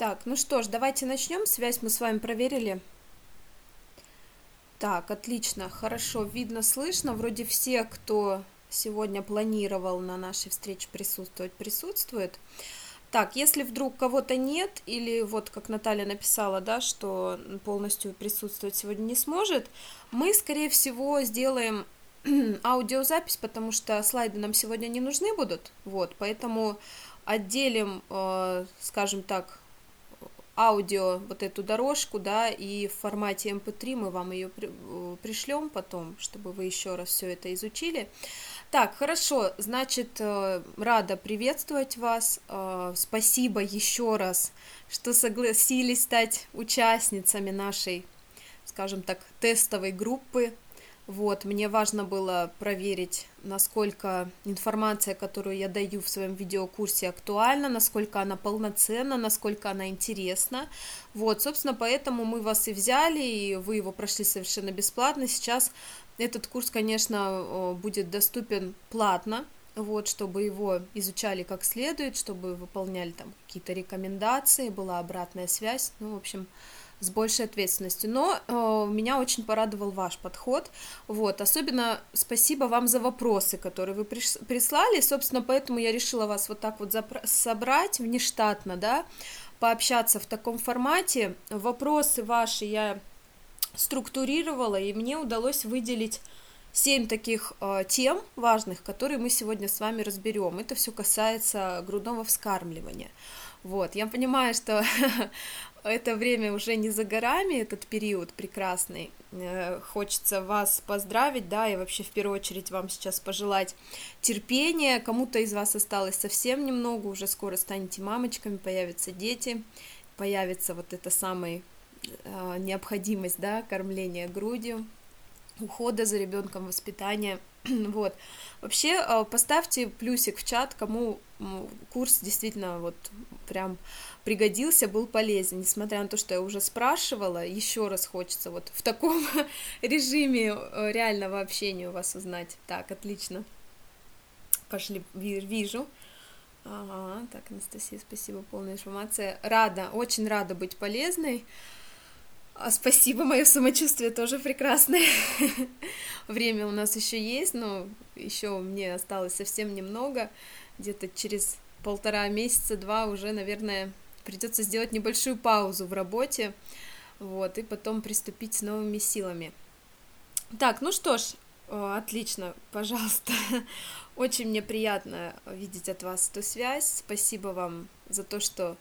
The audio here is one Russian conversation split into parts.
Так, ну что ж, давайте начнем. Связь мы с вами проверили. Так, отлично, хорошо, видно, слышно. Вроде все, кто сегодня планировал на нашей встрече присутствовать, присутствует. Так, если вдруг кого-то нет, или вот как Наталья написала, да, что полностью присутствовать сегодня не сможет, мы, скорее всего, сделаем аудиозапись, потому что слайды нам сегодня не нужны будут, вот, поэтому отделим, э, скажем так, аудио вот эту дорожку, да, и в формате MP3 эм мы вам ее э, пришлем потом, чтобы вы еще раз все это изучили. Так, хорошо, значит, э, рада приветствовать вас. Э, спасибо еще раз, что согласились стать участницами нашей, скажем так, тестовой группы вот, мне важно было проверить, насколько информация, которую я даю в своем видеокурсе, актуальна, насколько она полноценна, насколько она интересна. Вот, собственно, поэтому мы вас и взяли, и вы его прошли совершенно бесплатно. Сейчас этот курс, конечно, будет доступен платно, вот, чтобы его изучали как следует, чтобы выполняли там какие-то рекомендации, была обратная связь, ну, в общем, с большей ответственностью. Но э, меня очень порадовал ваш подход. Вот, особенно спасибо вам за вопросы, которые вы прислали. Собственно, поэтому я решила вас вот так вот собрать внештатно, да, пообщаться в таком формате. Вопросы ваши я структурировала, и мне удалось выделить семь таких э, тем важных, которые мы сегодня с вами разберем. Это все касается грудного вскармливания. Вот, я понимаю, что это время уже не за горами, этот период прекрасный. Э, хочется вас поздравить, да, и вообще в первую очередь вам сейчас пожелать терпения. Кому-то из вас осталось совсем немного, уже скоро станете мамочками, появятся дети, появится вот эта самая э, необходимость, да, кормления грудью, ухода за ребенком, воспитания. вот. Вообще, э, поставьте плюсик в чат, кому курс действительно вот прям пригодился, был полезен, несмотря на то, что я уже спрашивала, еще раз хочется вот в таком режиме э, реального общения у вас узнать. Так, отлично. Пошли, вижу. Ага, так, Анастасия, спасибо, полная информация. Рада, очень рада быть полезной. А, спасибо, мое самочувствие тоже прекрасное. Время у нас еще есть, но еще мне осталось совсем немного. Где-то через полтора месяца, два уже, наверное, придется сделать небольшую паузу в работе, вот, и потом приступить с новыми силами. Так, ну что ж, отлично, пожалуйста. Очень мне приятно видеть от вас эту связь. Спасибо вам за то, что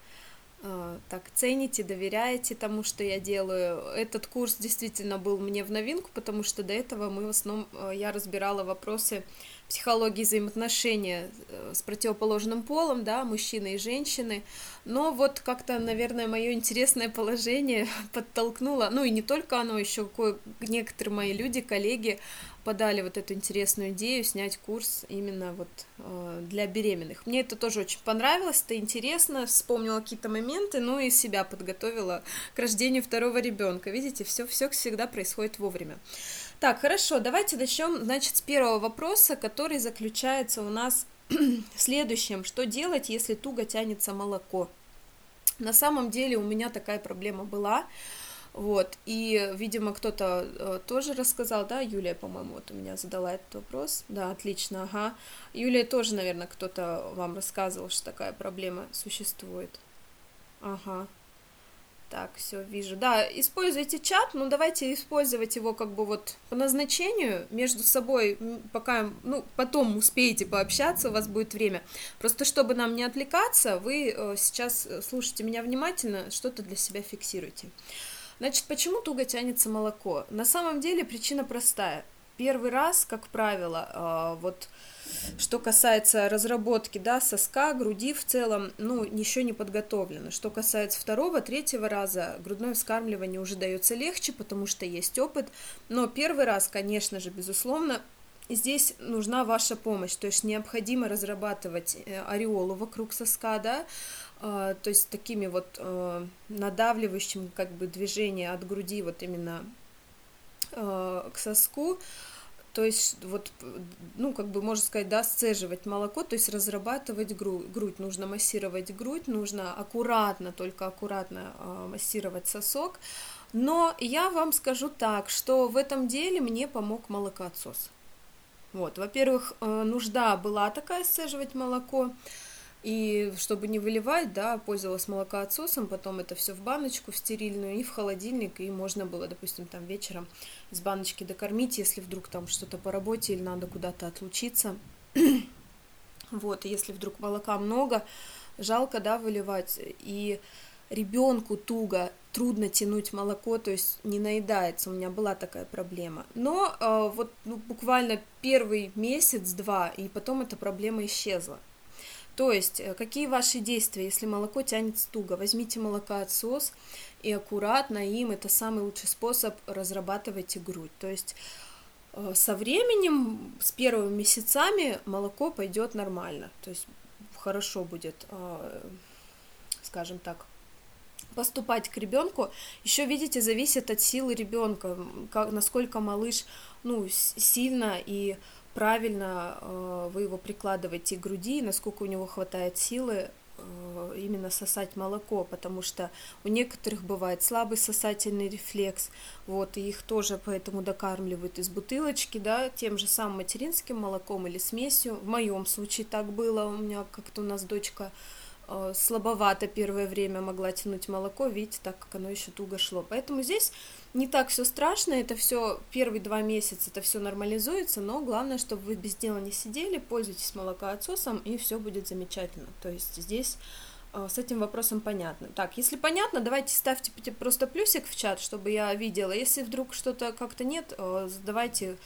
э, так цените, доверяете тому, что я делаю. Этот курс действительно был мне в новинку, потому что до этого мы в основном э, я разбирала вопросы психологии взаимоотношения э, с противоположным полом, да, мужчины и женщины. Но вот как-то, наверное, мое интересное положение подтолкнуло, ну и не только оно, еще кое некоторые мои люди, коллеги подали вот эту интересную идею снять курс именно вот э, для беременных. Мне это тоже очень понравилось, это интересно, вспомнила какие-то моменты, ну и себя подготовила к рождению второго ребенка. Видите, все, все всегда происходит вовремя. Так, хорошо, давайте начнем, значит, с первого вопроса, который заключается у нас в следующем. Что делать, если туго тянется молоко? На самом деле у меня такая проблема была, вот, и, видимо, кто-то э, тоже рассказал, да, Юлия, по-моему, вот у меня задала этот вопрос, да, отлично, ага, Юлия тоже, наверное, кто-то вам рассказывал, что такая проблема существует, ага, так, все, вижу. Да, используйте чат, но давайте использовать его как бы вот по назначению между собой, пока, ну, потом успеете пообщаться, у вас будет время. Просто чтобы нам не отвлекаться, вы э, сейчас э, слушайте меня внимательно, что-то для себя фиксируйте. Значит, почему туго тянется молоко? На самом деле причина простая. Первый раз, как правило, э, вот что касается разработки, да, соска, груди в целом, ну, еще не подготовлено. Что касается второго, третьего раза, грудное вскармливание уже дается легче, потому что есть опыт. Но первый раз, конечно же, безусловно, здесь нужна ваша помощь, то есть необходимо разрабатывать э, ореолу вокруг соска, да, а, то есть такими вот э, надавливающим как бы движения от груди вот именно э, к соску, то есть вот, ну, как бы можно сказать, да, сцеживать молоко, то есть разрабатывать грудь, грудь. нужно массировать грудь, нужно аккуратно, только аккуратно массировать сосок, но я вам скажу так, что в этом деле мне помог молокоотсос. Вот, во-первых, нужда была такая сцеживать молоко, и чтобы не выливать, да, пользовалась молокоотсосом, потом это все в баночку, в стерильную и в холодильник, и можно было, допустим, там вечером из баночки докормить, если вдруг там что-то по работе или надо куда-то отлучиться. вот, если вдруг молока много, жалко, да, выливать, и ребенку туго, трудно тянуть молоко, то есть не наедается, у меня была такая проблема. Но э, вот ну, буквально первый месяц-два, и потом эта проблема исчезла. То есть, э, какие ваши действия, если молоко тянется туго? Возьмите молокоотсос и аккуратно им, это самый лучший способ, разрабатывайте грудь. То есть, э, со временем, с первыми месяцами молоко пойдет нормально, то есть хорошо будет, э, скажем так, поступать к ребенку. Еще, видите, зависит от силы ребенка, как, насколько малыш ну, сильно и правильно э, вы его прикладываете к груди, насколько у него хватает силы э, именно сосать молоко, потому что у некоторых бывает слабый сосательный рефлекс, вот, и их тоже поэтому докармливают из бутылочки, да, тем же самым материнским молоком или смесью. В моем случае так было, у меня как-то у нас дочка Э, слабовато первое время могла тянуть молоко, видите, так как оно еще туго шло. Поэтому здесь не так все страшно, это все первые два месяца, это все нормализуется, но главное, чтобы вы без дела не сидели, пользуйтесь молокоотсосом, и все будет замечательно. То есть здесь э, с этим вопросом понятно. Так, если понятно, давайте ставьте просто плюсик в чат, чтобы я видела. Если вдруг что-то как-то нет, э, задавайте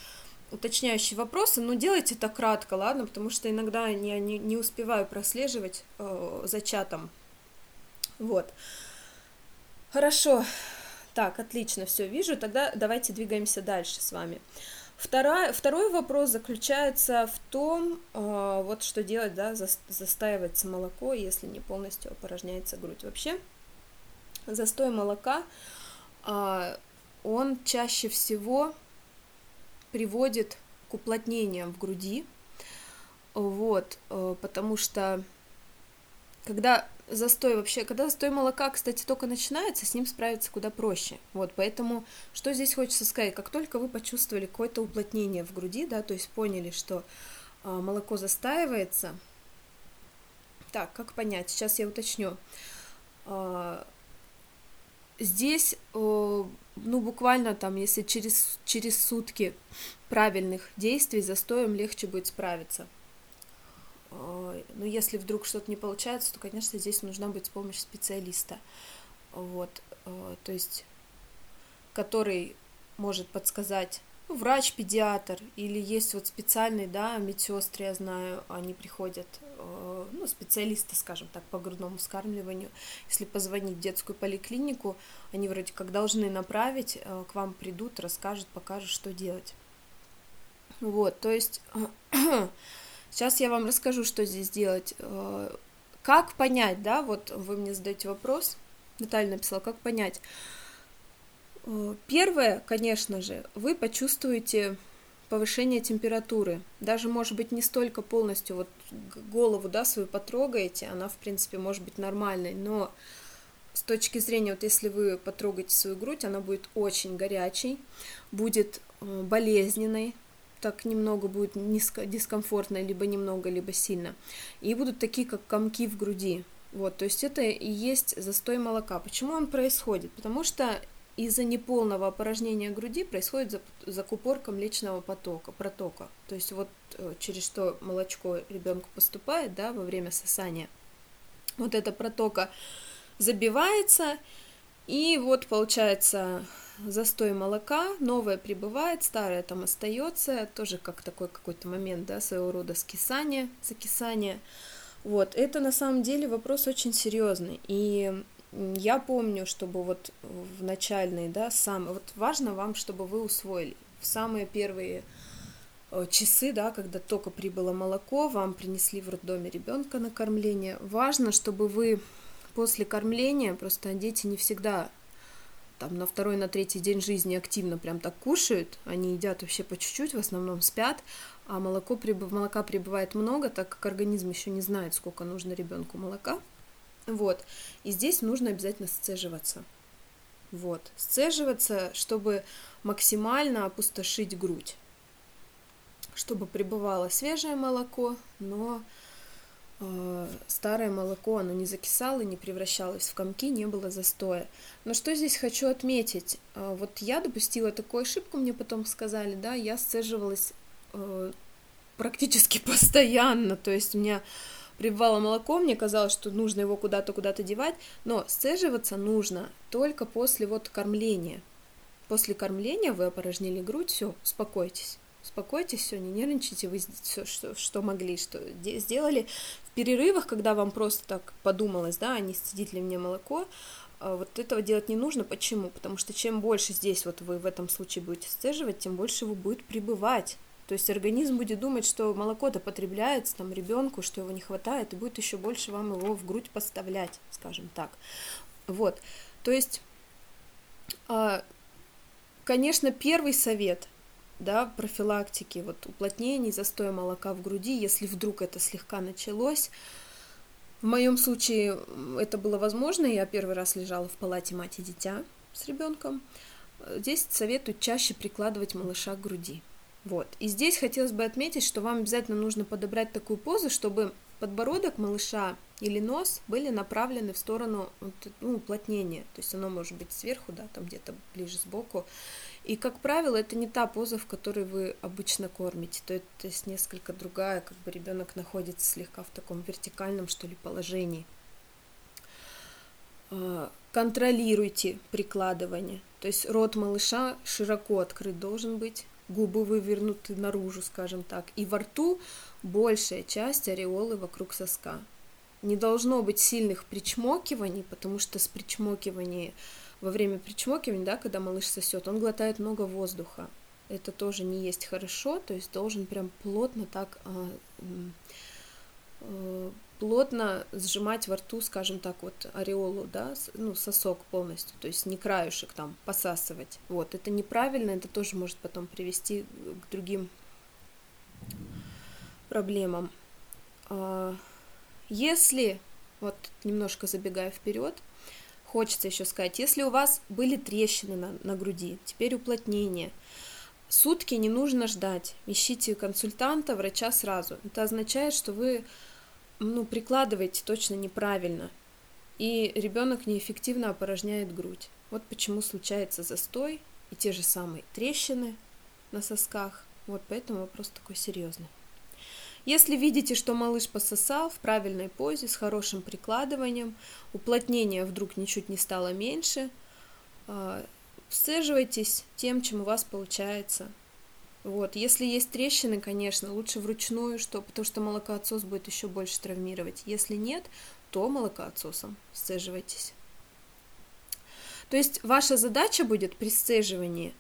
уточняющие вопросы, но делайте это кратко, ладно, потому что иногда я не, не успеваю прослеживать э, за чатом. Вот. Хорошо. Так, отлично, все вижу. Тогда давайте двигаемся дальше с вами. Вторая, второй вопрос заключается в том, э, вот что делать, да, за, застаивается молоко, если не полностью опорожняется грудь. Вообще, застой молока, э, он чаще всего приводит к уплотнениям в груди, вот, э, потому что когда застой вообще, когда застой молока, кстати, только начинается, с ним справиться куда проще. Вот, поэтому что здесь хочется сказать, как только вы почувствовали какое-то уплотнение в груди, да, то есть поняли, что э, молоко застаивается, так, как понять? Сейчас я уточню. Э, здесь ну, буквально там, если через, через сутки правильных действий застоем легче будет справиться. Но ну, если вдруг что-то не получается, то, конечно, здесь нужна быть помощь специалиста. Вот, то есть, который может подсказать ну, врач, педиатр, или есть вот специальные, да, медсестры, я знаю, они приходят, э, ну, специалисты, скажем так, по грудному вскармливанию. Если позвонить в детскую поликлинику, они вроде как должны направить, э, к вам придут, расскажут, покажут, что делать. Вот, то есть, сейчас я вам расскажу, что здесь делать. Э, как понять, да, вот вы мне задаете вопрос, Наталья написала, как понять, Э, первое, конечно же, вы почувствуете повышение температуры. Даже, может быть, не столько полностью вот голову, да, свою потрогаете, она, в принципе, может быть нормальной, но с точки зрения, вот если вы потрогаете свою грудь, она будет очень горячей, будет э, болезненной, так немного будет низко, дискомфортно, либо немного, либо сильно. И будут такие, как комки в груди. Вот, то есть это и есть застой молока. Почему он происходит? Потому что из-за неполного опорожнения груди происходит закупорка млечного потока, протока. То есть вот э, через что молочко ребенку поступает, да, во время сосания. Вот эта протока забивается, и вот получается застой молока, новое прибывает, старое там остается, тоже как такой какой-то момент, да, своего рода скисания, закисания. Вот, это на самом деле вопрос очень серьезный, и я помню, чтобы вот в начальные, да, самые, вот важно вам, чтобы вы усвоили в самые первые э, часы, да, когда только прибыло молоко, вам принесли в роддоме ребенка на кормление. Важно, чтобы вы после кормления, просто дети не всегда там на второй, на третий день жизни активно прям так кушают, они едят вообще по чуть-чуть, в основном спят, а молоко, молока прибывает много, так как организм еще не знает, сколько нужно ребенку молока. Вот. И здесь нужно обязательно сцеживаться. Вот. Сцеживаться, чтобы максимально опустошить грудь. Чтобы прибывало свежее молоко, но старое молоко, оно не закисало, не превращалось в комки, не было застоя. Но что здесь хочу отметить? Э, вот я допустила такую ошибку, мне потом сказали, да, я сцеживалась э, практически постоянно, то есть у меня прибывало молоко, мне казалось, что нужно его куда-то, куда-то девать, но сцеживаться нужно только после вот кормления. После кормления вы опорожнили грудь, все, успокойтесь. Успокойтесь, все, не нервничайте, вы все, что, что могли, что сделали. В перерывах, когда вам просто так подумалось, да, не сцедить ли мне молоко, а, вот этого делать не нужно. Почему? Потому что чем больше здесь вот вы в этом случае будете сцеживать, тем больше его будет прибывать. То есть организм будет думать, что молоко-то потребляется там ребенку, что его не хватает, и будет еще больше вам его в грудь поставлять, скажем так. Вот. То есть, а, конечно, первый совет, да, профилактики, вот уплотнений, застоя молока в груди, если вдруг это слегка началось, в моем случае это было возможно, я первый раз лежала в палате мать и дитя с ребенком. Здесь советуют чаще прикладывать малыша к груди. Вот. И здесь хотелось бы отметить, что вам обязательно нужно подобрать такую позу, чтобы подбородок малыша или нос были направлены в сторону ну, уплотнения. То есть оно может быть сверху, да, там где-то ближе сбоку. И, как правило, это не та поза, в которой вы обычно кормите. То есть несколько другая, как бы ребенок находится слегка в таком вертикальном, что ли, положении. А, контролируйте прикладывание. То есть рот малыша широко открыт должен быть губы вывернуты наружу, скажем так, и во рту большая часть ореолы вокруг соска. Не должно быть сильных причмокиваний, потому что с причмокиванием, во время причмокивания, да, когда малыш сосет, он глотает много воздуха. Это тоже не есть хорошо, то есть должен прям плотно так а, а, плотно сжимать во рту, скажем так, вот ореолу, да, ну, сосок полностью, то есть не краюшек там посасывать. Вот, это неправильно, это тоже может потом привести к другим проблемам. Если, вот немножко забегая вперед, хочется еще сказать, если у вас были трещины на, на груди, теперь уплотнение, сутки не нужно ждать, ищите консультанта, врача сразу. Это означает, что вы ну, прикладываете точно неправильно, и ребенок неэффективно опорожняет грудь. Вот почему случается застой и те же самые трещины на сосках. Вот поэтому вопрос такой серьезный. Если видите, что малыш пососал в правильной позе, с хорошим прикладыванием, уплотнение вдруг ничуть не стало меньше, а, сцеживайтесь тем, чем у вас получается – вот, если есть трещины, конечно, лучше вручную, что, потому что молокоотсос будет еще больше травмировать. Если нет, то молокоотсосом сцеживайтесь. То есть ваша задача будет при сцеживании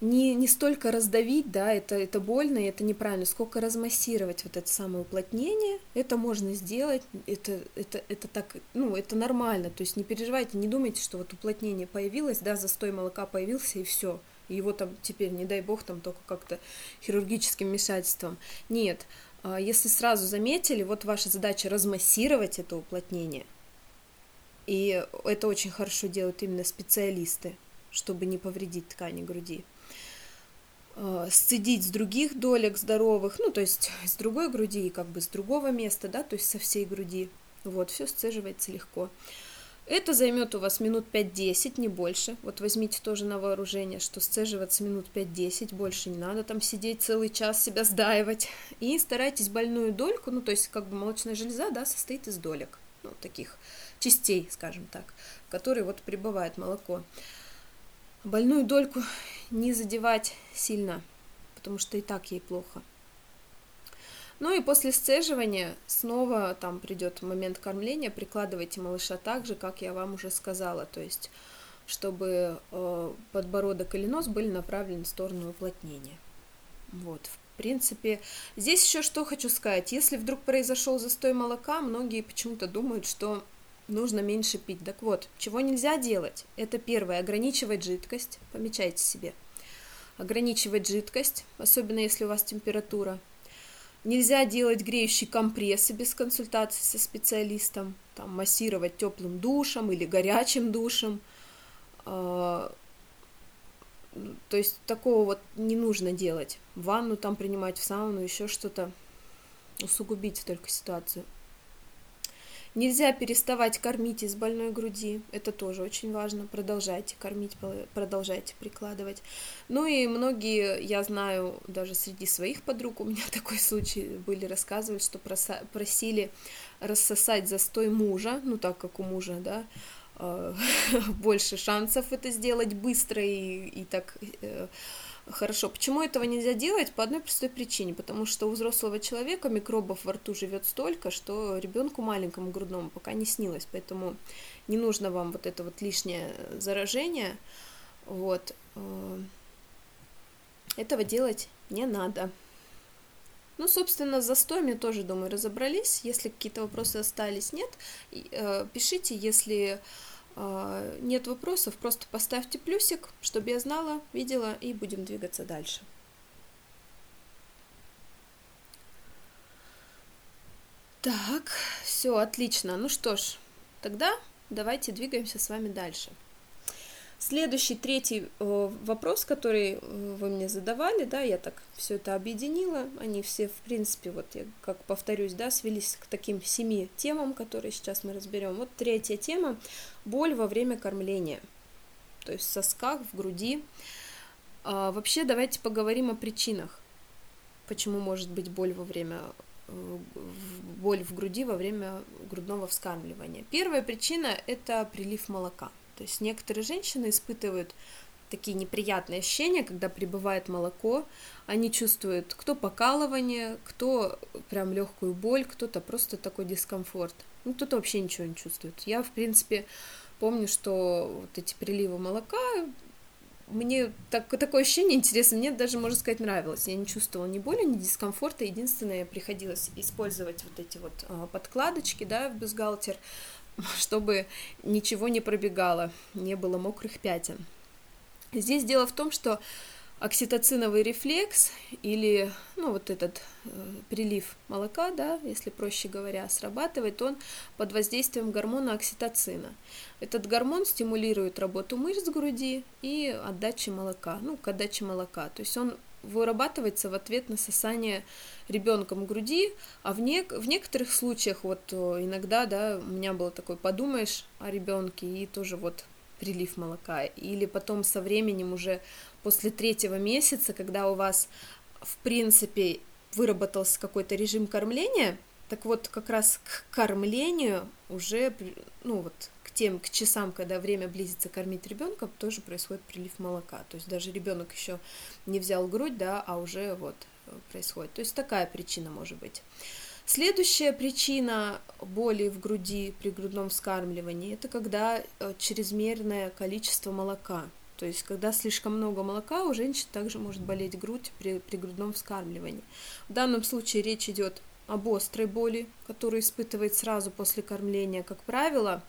не, не столько раздавить, да, это, это больно и это неправильно, сколько размассировать вот это самое уплотнение, это можно сделать, это, это, это так, ну, это нормально, то есть не переживайте, не думайте, что вот уплотнение появилось, да, застой молока появился и все, и его там теперь, не дай бог, там только как-то хирургическим вмешательством. Нет, а, если сразу заметили, вот ваша задача размассировать это уплотнение. И это очень хорошо делают именно специалисты, чтобы не повредить ткани груди. А, сцедить с других долек здоровых, ну, то есть с другой груди и как бы с другого места, да, то есть со всей груди. Вот, все сцеживается легко. Это займет у вас минут 5-10, не больше. Вот возьмите тоже на вооружение, что сцеживаться минут 5-10, больше не надо там сидеть целый час, себя сдаивать. И старайтесь больную дольку, ну то есть как бы молочная железа, да, состоит из долек, ну таких частей, скажем так, в которые вот прибывает молоко. Больную дольку не задевать сильно, потому что и так ей плохо. Ну и после сцеживания снова там придет момент кормления, прикладывайте малыша так же, как я вам уже сказала, то есть чтобы э, подбородок или нос были направлены в сторону уплотнения. Вот, в принципе, здесь еще что хочу сказать. Если вдруг произошел застой молока, многие почему-то думают, что нужно меньше пить. Так вот, чего нельзя делать? Это первое, ограничивать жидкость, помечайте себе. Ограничивать жидкость, особенно если у вас температура. Нельзя делать греющие компрессы без консультации со специалистом, там, массировать теплым душем или горячим душем. А, то есть такого вот не нужно делать. Ванну там принимать, в сауну, еще что-то. Усугубить только ситуацию. Нельзя переставать кормить из больной груди, это тоже очень важно. Продолжайте кормить, продолжайте прикладывать. Ну и многие, я знаю, даже среди своих подруг, у меня такой случай были, рассказывали, что просили рассосать застой мужа, ну так как у мужа, да, э, больше шансов это сделать быстро и, и так э, хорошо. Почему этого нельзя делать? По одной простой причине, потому что у взрослого человека микробов во рту живет столько, что ребенку маленькому грудному пока не снилось, поэтому не нужно вам вот это вот лишнее заражение, вот. Э, этого делать не надо. Ну, собственно, с застоем тоже, думаю, разобрались. Если какие-то вопросы остались, нет, э, пишите, если нет вопросов, просто поставьте плюсик, чтобы я знала, видела, и будем двигаться дальше. Так, все, отлично. Ну что ж, тогда давайте двигаемся с вами дальше. Следующий, третий э, вопрос, который э, вы мне задавали, да, я так все это объединила, они все, в принципе, вот я как повторюсь, да, свелись к таким семи темам, которые сейчас мы разберем. Вот третья тема – боль во время кормления, то есть в сосках, в груди. А, вообще давайте поговорим о причинах, почему может быть боль во время э, боль в груди во время грудного вскармливания. Первая причина – это прилив молока – то есть некоторые женщины испытывают такие неприятные ощущения, когда прибывает молоко, они чувствуют кто покалывание, кто прям легкую боль, кто-то просто такой дискомфорт. Ну, кто-то вообще ничего не чувствует. Я, в принципе, помню, что вот эти приливы молока, мне так, такое ощущение интересно, мне даже, можно сказать, нравилось. Я не чувствовала ни боли, ни дискомфорта. Единственное, приходилось использовать вот эти вот а, подкладочки, да, в бюстгальтер, чтобы ничего не пробегало, не было мокрых пятен. Здесь дело в том, что окситоциновый рефлекс или ну, вот этот э, прилив молока, да, если проще говоря, срабатывает он под воздействием гормона окситоцина. Этот гормон стимулирует работу мышц груди и отдачи молока, ну, к отдаче молока. То есть он вырабатывается в ответ на сосание ребенком груди, а в, не, в некоторых случаях, вот иногда, да, у меня было такое, подумаешь о ребенке и тоже вот прилив молока, или потом со временем уже после третьего месяца, когда у вас, в принципе, выработался какой-то режим кормления, так вот как раз к кормлению уже, ну вот тем, к часам, когда время близится кормить ребенка, тоже происходит прилив молока. То есть даже ребенок еще не взял грудь, да, а уже вот э, происходит. То есть такая причина может быть. Следующая причина боли в груди при грудном вскармливании – это когда э, чрезмерное количество молока. То есть, когда слишком много молока, у женщин также может болеть грудь при, при грудном вскармливании. В данном случае речь идет об острой боли, которую испытывает сразу после кормления. Как правило,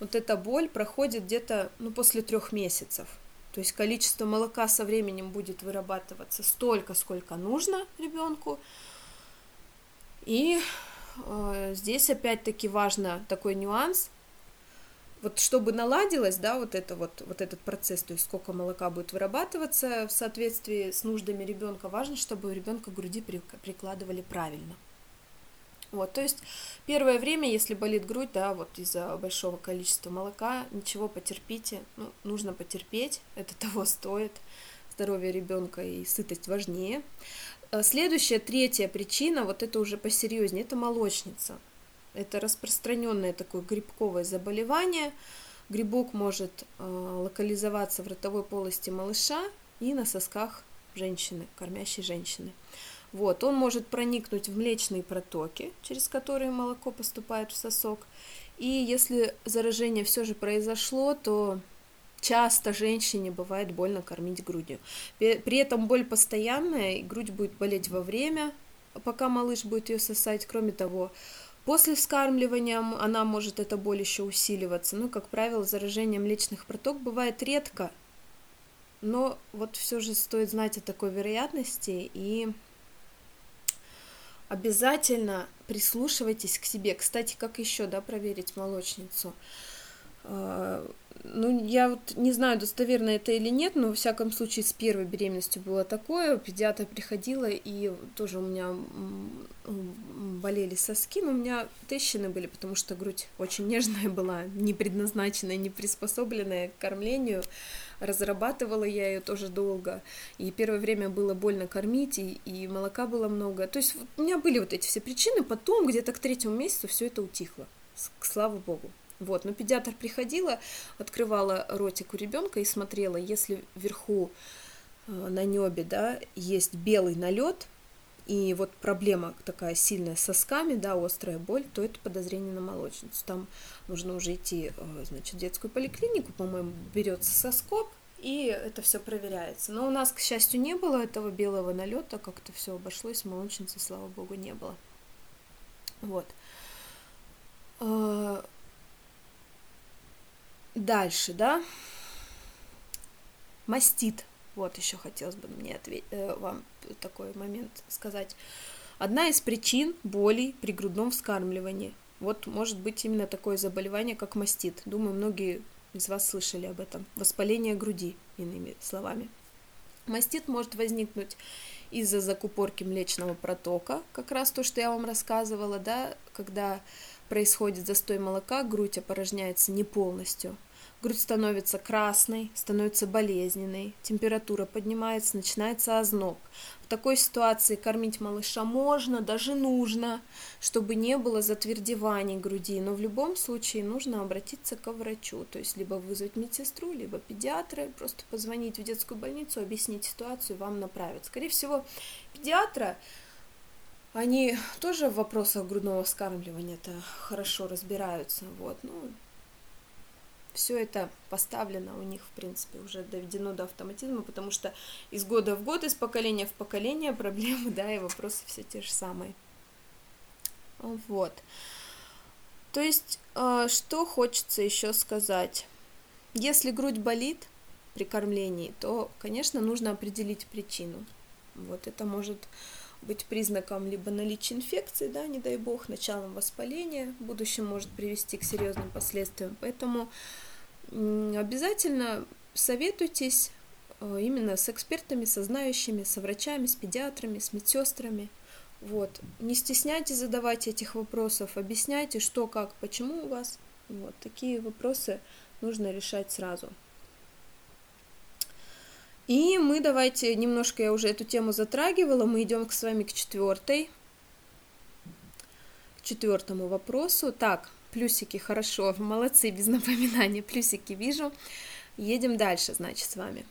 вот эта боль проходит где-то ну, после трех месяцев. То есть количество молока со временем будет вырабатываться столько, сколько нужно ребенку. И э, здесь опять-таки важно такой нюанс. Вот чтобы наладилось, да, вот это вот, вот этот процесс, то есть сколько молока будет вырабатываться в соответствии с нуждами ребенка, важно, чтобы у ребенка груди прикладывали правильно. Вот, то есть первое время, если болит грудь, да, вот из-за большого количества молока, ничего потерпите, ну, нужно потерпеть, это того стоит, здоровье ребенка и сытость важнее. А следующая, третья причина, вот это уже посерьезнее, это молочница. Это распространенное такое грибковое заболевание. Грибок может э, локализоваться в ротовой полости малыша и на сосках женщины, кормящей женщины. Вот, он может проникнуть в млечные протоки, через которые молоко поступает в сосок. И если заражение все же произошло, то часто женщине бывает больно кормить грудью. При этом боль постоянная, и грудь будет болеть во время, пока малыш будет ее сосать. Кроме того, После вскармливания она может эта боль еще усиливаться, но, как правило, заражение млечных проток бывает редко, но вот все же стоит знать о такой вероятности и обязательно прислушивайтесь к себе. Кстати, как еще, да, проверить молочницу? А, ну, я вот не знаю, достоверно это или нет, но во всяком случае с первой беременностью было такое. Педиатр приходила, и тоже у меня болели соски, но у меня трещины были, потому что грудь очень нежная была, не предназначенная, не приспособленная к кормлению. Разрабатывала я ее тоже долго, и первое время было больно кормить, и, и молока было много. То есть у меня были вот эти все причины, потом где-то к третьему месяцу все это утихло, слава богу. Вот, но педиатр приходила, открывала ротик у ребенка и смотрела, если вверху э, на небе, да, есть белый налет, и вот проблема такая сильная с сосками, да, острая боль, то это подозрение на молочницу. Там нужно уже идти, э, значит, в детскую поликлинику, по-моему, берется соскоп, и это все проверяется. Но у нас, к счастью, не было этого белого налета, как-то все обошлось, молочницы, слава богу, не было. Вот. Э, Дальше, да? Мастит. Вот еще хотелось бы мне ответить, э, вам такой момент сказать. Одна из причин болей при грудном вскармливании. Вот может быть именно такое заболевание, как мастит. Думаю, многие из вас слышали об этом. Воспаление груди, иными словами. Мастит может возникнуть из-за закупорки млечного протока, как раз то, что я вам рассказывала, да, когда происходит застой молока, грудь опорожняется не полностью, грудь становится красной, становится болезненной, температура поднимается, начинается озноб. В такой ситуации кормить малыша можно, даже нужно, чтобы не было затвердеваний груди, но в любом случае нужно обратиться к врачу, то есть либо вызвать медсестру, либо педиатра, просто позвонить в детскую больницу, объяснить ситуацию, вам направят. Скорее всего, педиатра они тоже в вопросах грудного вскармливания-то хорошо разбираются, вот, ну, все это поставлено у них, в принципе, уже доведено до автоматизма, потому что из года в год, из поколения в поколение проблемы, да, и вопросы все те же самые. Вот. То есть, а, что хочется еще сказать? Если грудь болит при кормлении, то, конечно, нужно определить причину. Вот это может быть признаком либо наличия инфекции, да, не дай бог, началом воспаления, в будущем может привести к серьезным последствиям. Поэтому обязательно советуйтесь э, именно с экспертами, со знающими, со врачами, с педиатрами, с медсестрами. Вот. Не стесняйтесь задавать этих вопросов, объясняйте, что, как, почему у вас. Вот. Такие вопросы нужно решать сразу. И мы давайте немножко я уже эту тему затрагивала, мы идем с вами к четвертой, к четвертому вопросу. Так, Плюсики, хорошо, молодцы, без напоминания, плюсики вижу. Едем дальше, значит, с вами.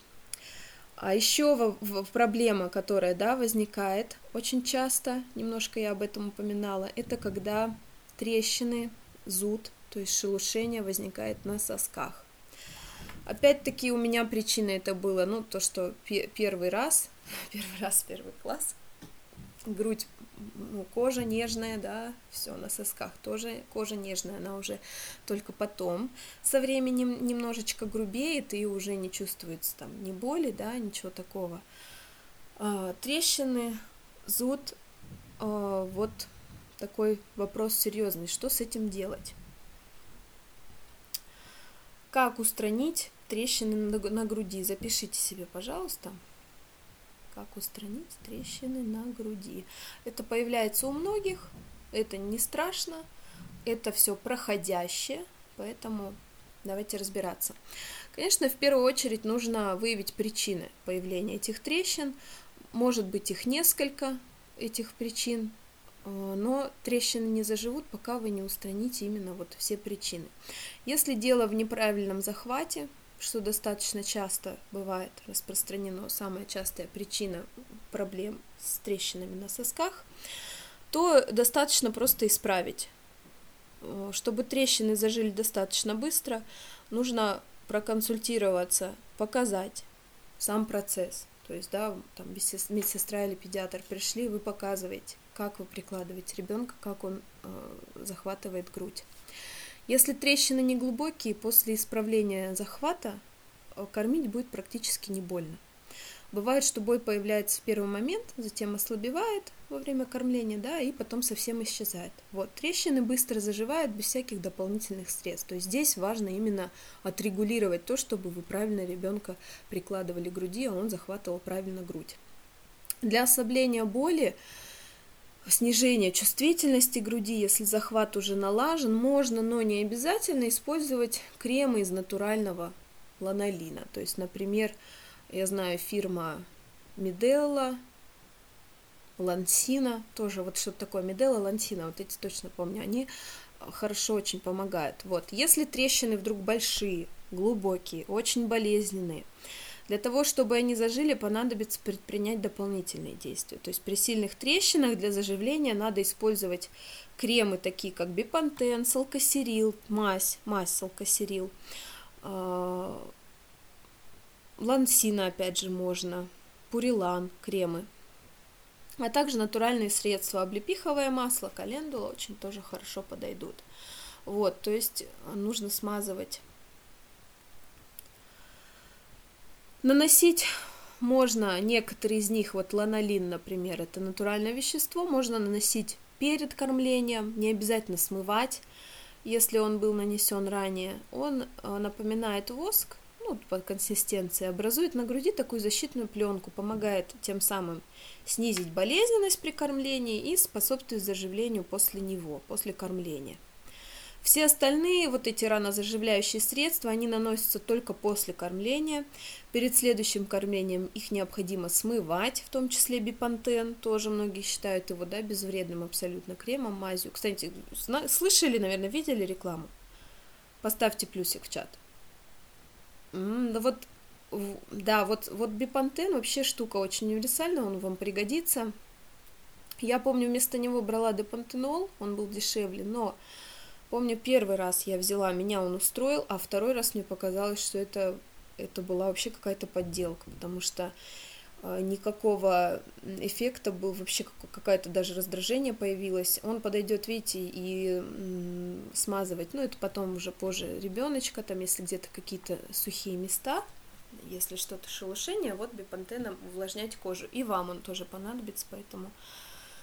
А еще проблема, которая, да, возникает очень часто, немножко я об этом упоминала, это когда трещины, зуд, то есть шелушение возникает на сосках. Опять-таки у меня причина это было, ну, то, что первый раз, первый раз, первый класс, грудь ну, кожа нежная, да, все на сосках тоже кожа нежная, она уже только потом со временем немножечко грубеет и уже не чувствуется там ни боли, да, ничего такого. А, трещины, зуд, а, вот такой вопрос серьезный, что с этим делать? Как устранить трещины на, груди? Запишите себе, пожалуйста как устранить трещины на груди. Это появляется у многих, это не страшно, это все проходящее, поэтому давайте разбираться. Конечно, в первую очередь нужно выявить причины появления этих трещин. Может быть их несколько, этих причин, э, но трещины не заживут, пока вы не устраните именно вот все причины. Если дело в неправильном захвате, что достаточно часто бывает распространено, самая частая причина проблем с трещинами на сосках, то достаточно просто исправить. Э, чтобы трещины зажили достаточно быстро, нужно проконсультироваться, показать сам процесс. То есть, да, там медсестра или педиатр пришли, вы показываете, как вы прикладываете ребенка, как он э, захватывает грудь. Если трещины не глубокие, после исправления захвата э, кормить будет практически не больно. Бывает, что боль появляется в первый момент, затем ослабевает во время кормления, да, и потом совсем исчезает. Вот, трещины быстро заживают без всяких дополнительных средств. То есть здесь важно именно отрегулировать то, чтобы вы правильно ребенка прикладывали к груди, а он захватывал правильно грудь. Для ослабления боли, снижения чувствительности груди, если захват уже налажен, можно, но не обязательно использовать кремы из натурального ланолина. То есть, например, я знаю, фирма Меделла, Лансина, тоже вот что-то такое, Меделла, Лансина, вот эти точно помню, они хорошо очень помогают. Вот, если трещины вдруг большие, глубокие, очень болезненные, для того, чтобы они зажили, понадобится предпринять дополнительные действия. То есть при сильных трещинах для заживления надо использовать кремы такие, как бипантен, салкосерил, мазь, мазь салкосерил, а, лансина, опять же, можно, пурилан, кремы, а также натуральные средства, облепиховое масло, календула очень тоже хорошо подойдут. Вот, то есть нужно смазывать. Наносить можно, некоторые из них, вот ланолин, например, это натуральное вещество, можно наносить перед кормлением, не обязательно смывать, если он был нанесен ранее. Он э, напоминает воск, ну, по консистенции, образует на груди такую защитную пленку, помогает тем самым снизить болезненность при кормлении и способствует заживлению после него, после кормления. Все остальные вот эти ранозаживляющие средства, они наносятся только после кормления. Перед следующим кормлением их необходимо смывать, в том числе бипантен, тоже многие считают его да, безвредным абсолютно кремом, мазью. Кстати, слышали, наверное, видели рекламу? Поставьте плюсик в чат. Да вот, да, вот, вот бипантен вообще штука очень универсальная, он вам пригодится. Я помню, вместо него брала депантенол, он был дешевле, но помню, первый раз я взяла, меня он устроил, а второй раз мне показалось, что это, это была вообще какая-то подделка, потому что а, никакого эффекта был вообще какое-то даже раздражение появилось. Он подойдет, видите, и смазывать, ну это потом уже позже ребеночка, там если где-то какие-то сухие места, если что-то шелушение, вот бипантеном увлажнять кожу. И вам он тоже понадобится, поэтому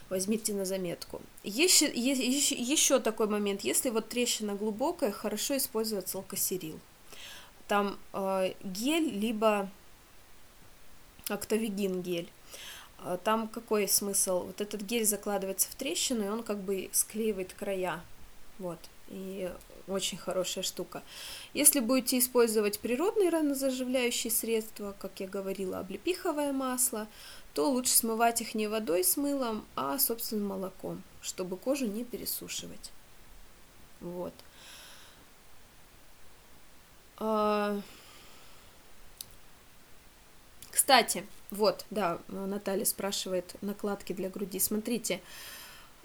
возьмите на заметку. Еще, еще, такой момент, если вот трещина глубокая, хорошо использовать салкосерил. Там э, гель, либо октавигин гель. А, там какой смысл? Вот этот гель закладывается в трещину, и он как бы склеивает края. Вот. И очень хорошая штука. Если будете использовать природные ранозаживляющие средства, как я говорила, облепиховое масло, то лучше смывать их не водой с мылом, а собственным молоком, чтобы кожу не пересушивать. Вот. А, кстати, вот, да, Наталья спрашивает накладки для груди. Смотрите,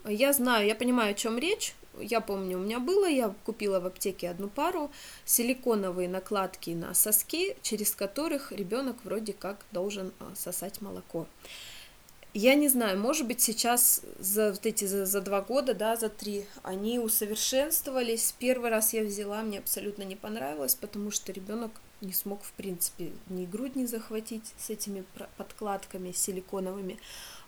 я знаю, я понимаю, о чем речь. Я помню, у меня было, я купила в аптеке одну пару силиконовые накладки на соски, через которых ребенок вроде как должен а, сосать молоко. Я не знаю, может быть, сейчас за вот эти за, за два года, да, за три, они усовершенствовались. Первый раз я взяла, мне абсолютно не понравилось, потому что ребенок не смог, в принципе, ни грудь не захватить с этими подкладками силиконовыми.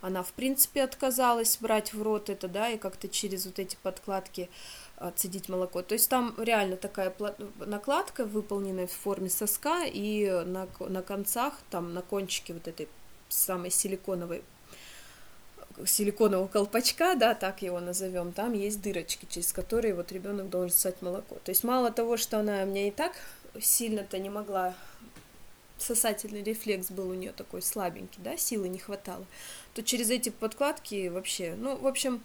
Она, в принципе, отказалась брать в рот это, да, и как-то через вот эти подкладки отцедить молоко. То есть там реально такая накладка, выполненная в форме соска, и на, на концах, там на кончике вот этой самой силиконовой силиконового колпачка, да, так его назовем, там есть дырочки, через которые вот ребенок должен ссать молоко. То есть мало того, что она у меня и так сильно-то не могла сосательный рефлекс был у нее такой слабенький, да, силы не хватало, то через эти подкладки вообще, ну, в общем,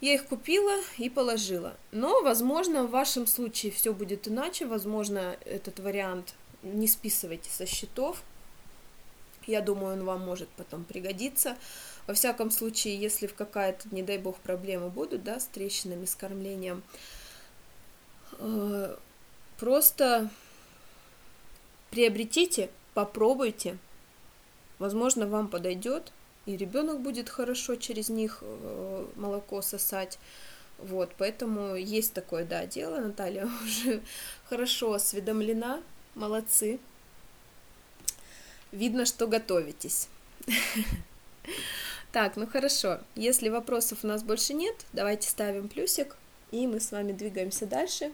я их купила и положила. Но, возможно, в вашем случае все будет иначе, возможно, этот вариант не списывайте со счетов. Я думаю, он вам может потом пригодиться. Во всяком случае, если в какая-то, не дай бог, проблемы будут, да, с трещинами, с кормлением, э, просто приобретите, попробуйте. Возможно, вам подойдет. и ребенок будет хорошо через них молоко сосать. Вот, поэтому есть такое, да, дело. Наталья уже хорошо осведомлена. Молодцы. Видно, что готовитесь. Так, ну хорошо. Если вопросов у нас больше нет, давайте ставим плюсик, и мы с вами двигаемся дальше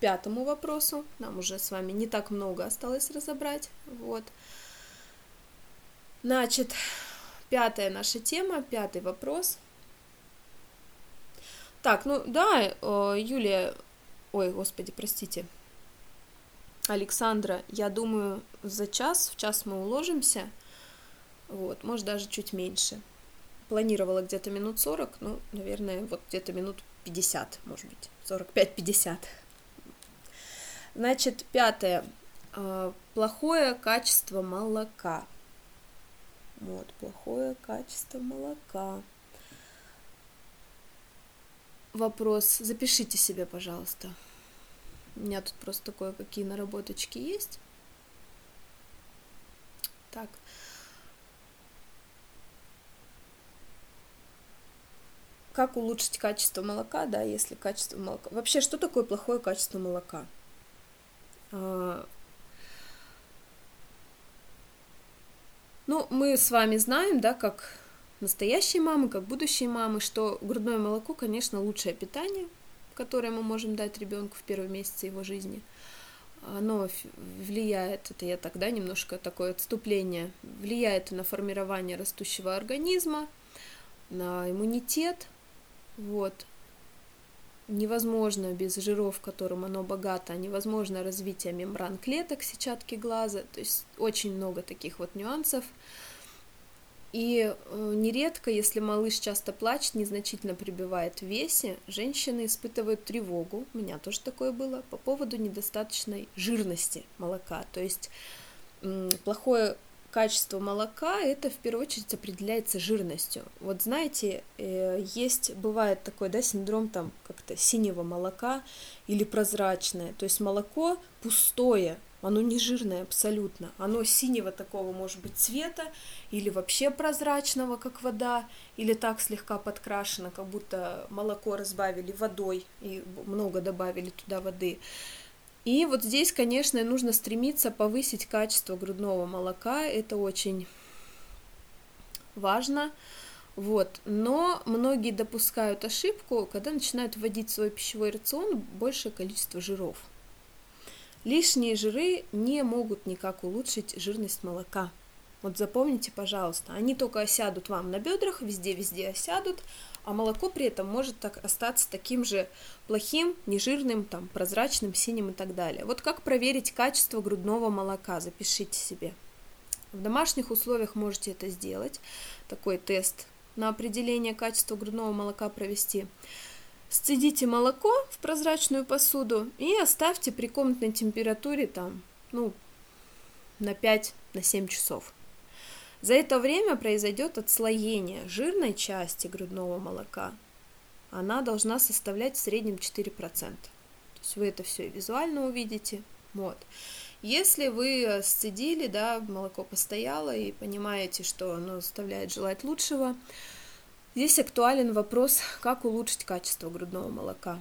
пятому вопросу. Нам уже с вами не так много осталось разобрать. Вот. Значит, пятая наша тема, пятый вопрос. Так, ну да, Юлия, ой, господи, простите, Александра, я думаю, за час, в час мы уложимся, вот, может даже чуть меньше. Планировала где-то минут 40, ну, наверное, вот где-то минут 50, может быть, 45-50. Значит, пятое. А, плохое качество молока. Вот, плохое качество молока. Вопрос. Запишите себе, пожалуйста. У меня тут просто кое-какие наработочки есть. Так. Как улучшить качество молока, да, если качество молока... Вообще, что такое плохое качество молока? А, ну, мы с вами знаем, да, как настоящие мамы, как будущие мамы, что грудное молоко, конечно, лучшее питание, которое мы можем дать ребенку в первые месяцы его жизни. Оно влияет, это я тогда немножко такое отступление, влияет на формирование растущего организма, на иммунитет, вот. Невозможно без жиров, которым оно богато, невозможно развитие мембран клеток сетчатки глаза, то есть очень много таких вот нюансов. И э, нередко, если малыш часто плачет, незначительно прибывает в весе, женщины испытывают тревогу, у меня тоже такое было, по поводу недостаточной жирности молока. То есть плохое качество молока, это в первую очередь определяется жирностью. Вот знаете, э, есть, бывает такой, да, синдром там как-то синего молока или прозрачное, то есть молоко пустое, оно не жирное абсолютно. Оно синего такого, может быть, цвета, или вообще прозрачного, как вода, или так слегка подкрашено, как будто молоко разбавили водой и много добавили туда воды. И вот здесь, конечно, нужно стремиться повысить качество грудного молока. Это очень важно. Вот. Но многие допускают ошибку, когда начинают вводить в свой пищевой рацион большее количество жиров. Лишние жиры не могут никак улучшить жирность молока. Вот запомните, пожалуйста, они только осядут вам на бедрах, везде-везде осядут, а молоко при этом может так остаться таким же плохим, нежирным, там, прозрачным, синим и так далее. Вот как проверить качество грудного молока, запишите себе. В домашних условиях можете это сделать, такой тест на определение качества грудного молока провести. Сцедите молоко в прозрачную посуду и оставьте при комнатной температуре там, ну, на 5-7 на часов. За это время произойдет отслоение жирной части грудного молока. Она должна составлять в среднем 4%. То есть вы это все визуально увидите. Вот. Если вы сцедили, да, молоко постояло и понимаете, что оно заставляет желать лучшего, Здесь актуален вопрос, как улучшить качество грудного молока.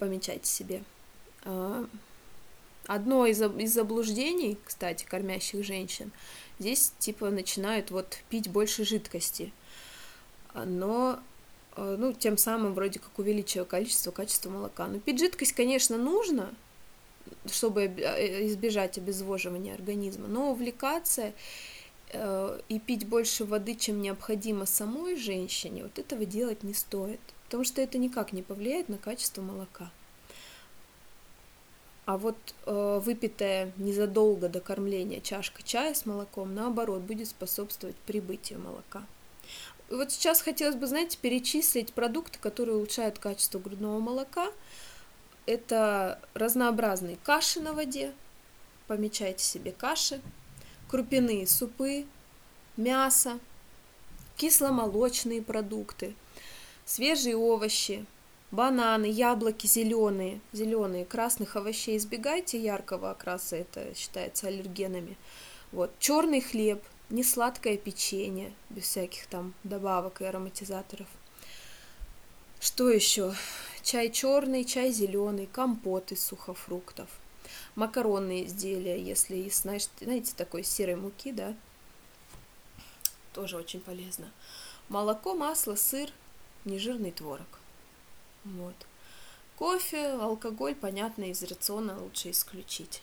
Помечайте себе. А, одно из, из заблуждений, кстати, кормящих женщин, здесь типа начинают вот пить больше жидкости, но а, ну, тем самым вроде как увеличивая количество, качество молока. Но пить жидкость, конечно, нужно, чтобы э, избежать обезвоживания организма, но увлекаться Э, и пить больше воды, чем необходимо самой женщине, вот этого делать не стоит, потому что это никак не повлияет на качество молока. А вот э, выпитая незадолго до кормления чашка чая с молоком, наоборот, будет способствовать прибытию молока. Вот сейчас хотелось бы, знаете, перечислить продукты, которые улучшают качество грудного молока. Это разнообразные каши на воде, помечайте себе каши, крупяные супы, мясо, кисломолочные продукты, свежие овощи, бананы, яблоки зеленые, зеленые, красных овощей избегайте, яркого окраса это считается аллергенами. Вот, черный хлеб, не сладкое печенье, без всяких там добавок и ароматизаторов. Что еще? Чай черный, чай зеленый, компот из сухофруктов, макаронные изделия, если знаешь, знаете, такой серой муки, да, тоже очень полезно. Молоко, масло, сыр, нежирный творог. Вот. Кофе, алкоголь, понятно, из рациона лучше исключить.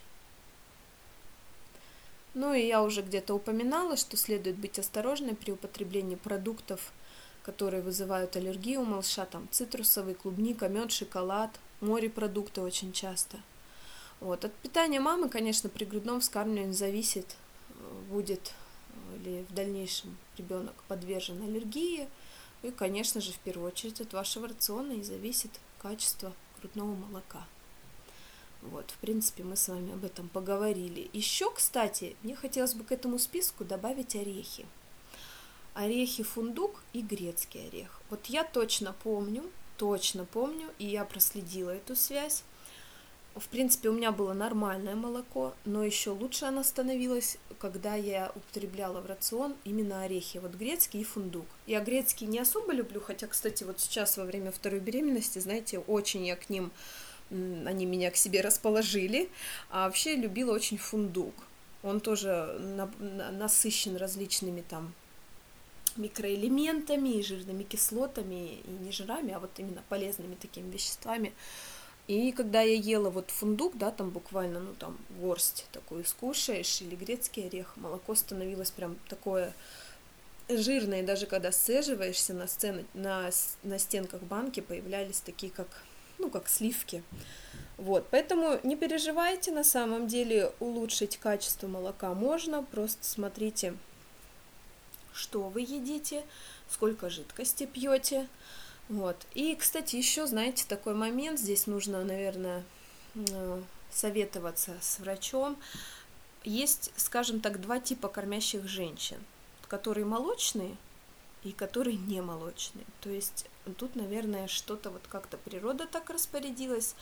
Ну и я уже где-то упоминала, что следует быть осторожной при употреблении продуктов, которые вызывают аллергию у малыша, там цитрусовый, клубника, мед, шоколад, морепродукты очень часто. Вот. От питания мамы, конечно, при грудном вскармливании зависит, будет ли в дальнейшем ребенок подвержен аллергии. И, конечно же, в первую очередь от вашего рациона и зависит качество грудного молока. Вот, в принципе, мы с вами об этом поговорили. Еще, кстати, мне хотелось бы к этому списку добавить орехи. Орехи фундук и грецкий орех. Вот я точно помню, точно помню, и я проследила эту связь. В принципе, у меня было нормальное молоко, но еще лучше оно становилось, когда я употребляла в рацион именно орехи, вот грецкий и фундук. Я грецкий не особо люблю, хотя, кстати, вот сейчас во время второй беременности, знаете, очень я к ним они меня к себе расположили, а вообще любила очень фундук. Он тоже на, на, насыщен различными там микроэлементами и жирными кислотами, и не жирами, а вот именно полезными такими веществами. И когда я ела вот фундук, да, там буквально, ну, там, горсть такую скушаешь, или грецкий орех, молоко становилось прям такое жирное, даже когда сцеживаешься на, сцене, на, на стенках банки появлялись такие, как ну, как сливки. Вот, поэтому не переживайте, на самом деле улучшить качество молока можно, просто смотрите, что вы едите, сколько жидкости пьете. Вот. И, кстати, еще, знаете, такой момент, здесь нужно, наверное, э, советоваться с врачом. Есть, скажем так, два типа кормящих женщин, которые молочные и которые не молочные. То есть тут, наверное, что-то вот как-то природа так распорядилась.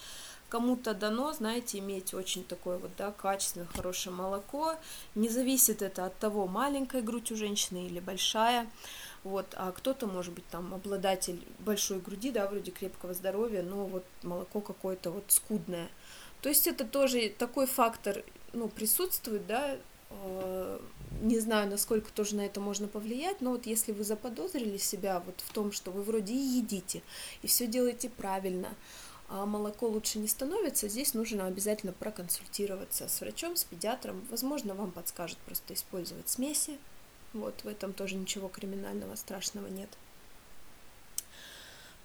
Кому-то дано, знаете, иметь очень такое вот, да, качественное, хорошее молоко. Не зависит это от того, маленькая грудь у женщины или большая. Вот, а кто-то, может быть, там, обладатель большой груди, да, вроде крепкого здоровья, но вот молоко какое-то вот скудное. То есть это тоже такой фактор, ну, присутствует, да, э, не знаю, насколько тоже на это можно повлиять, но вот если вы заподозрили себя вот в том, что вы вроде и едите, и все делаете правильно, а молоко лучше не становится, здесь нужно обязательно проконсультироваться с врачом, с педиатром. Возможно, вам подскажут просто использовать смеси. Вот, в этом тоже ничего криминального, страшного нет.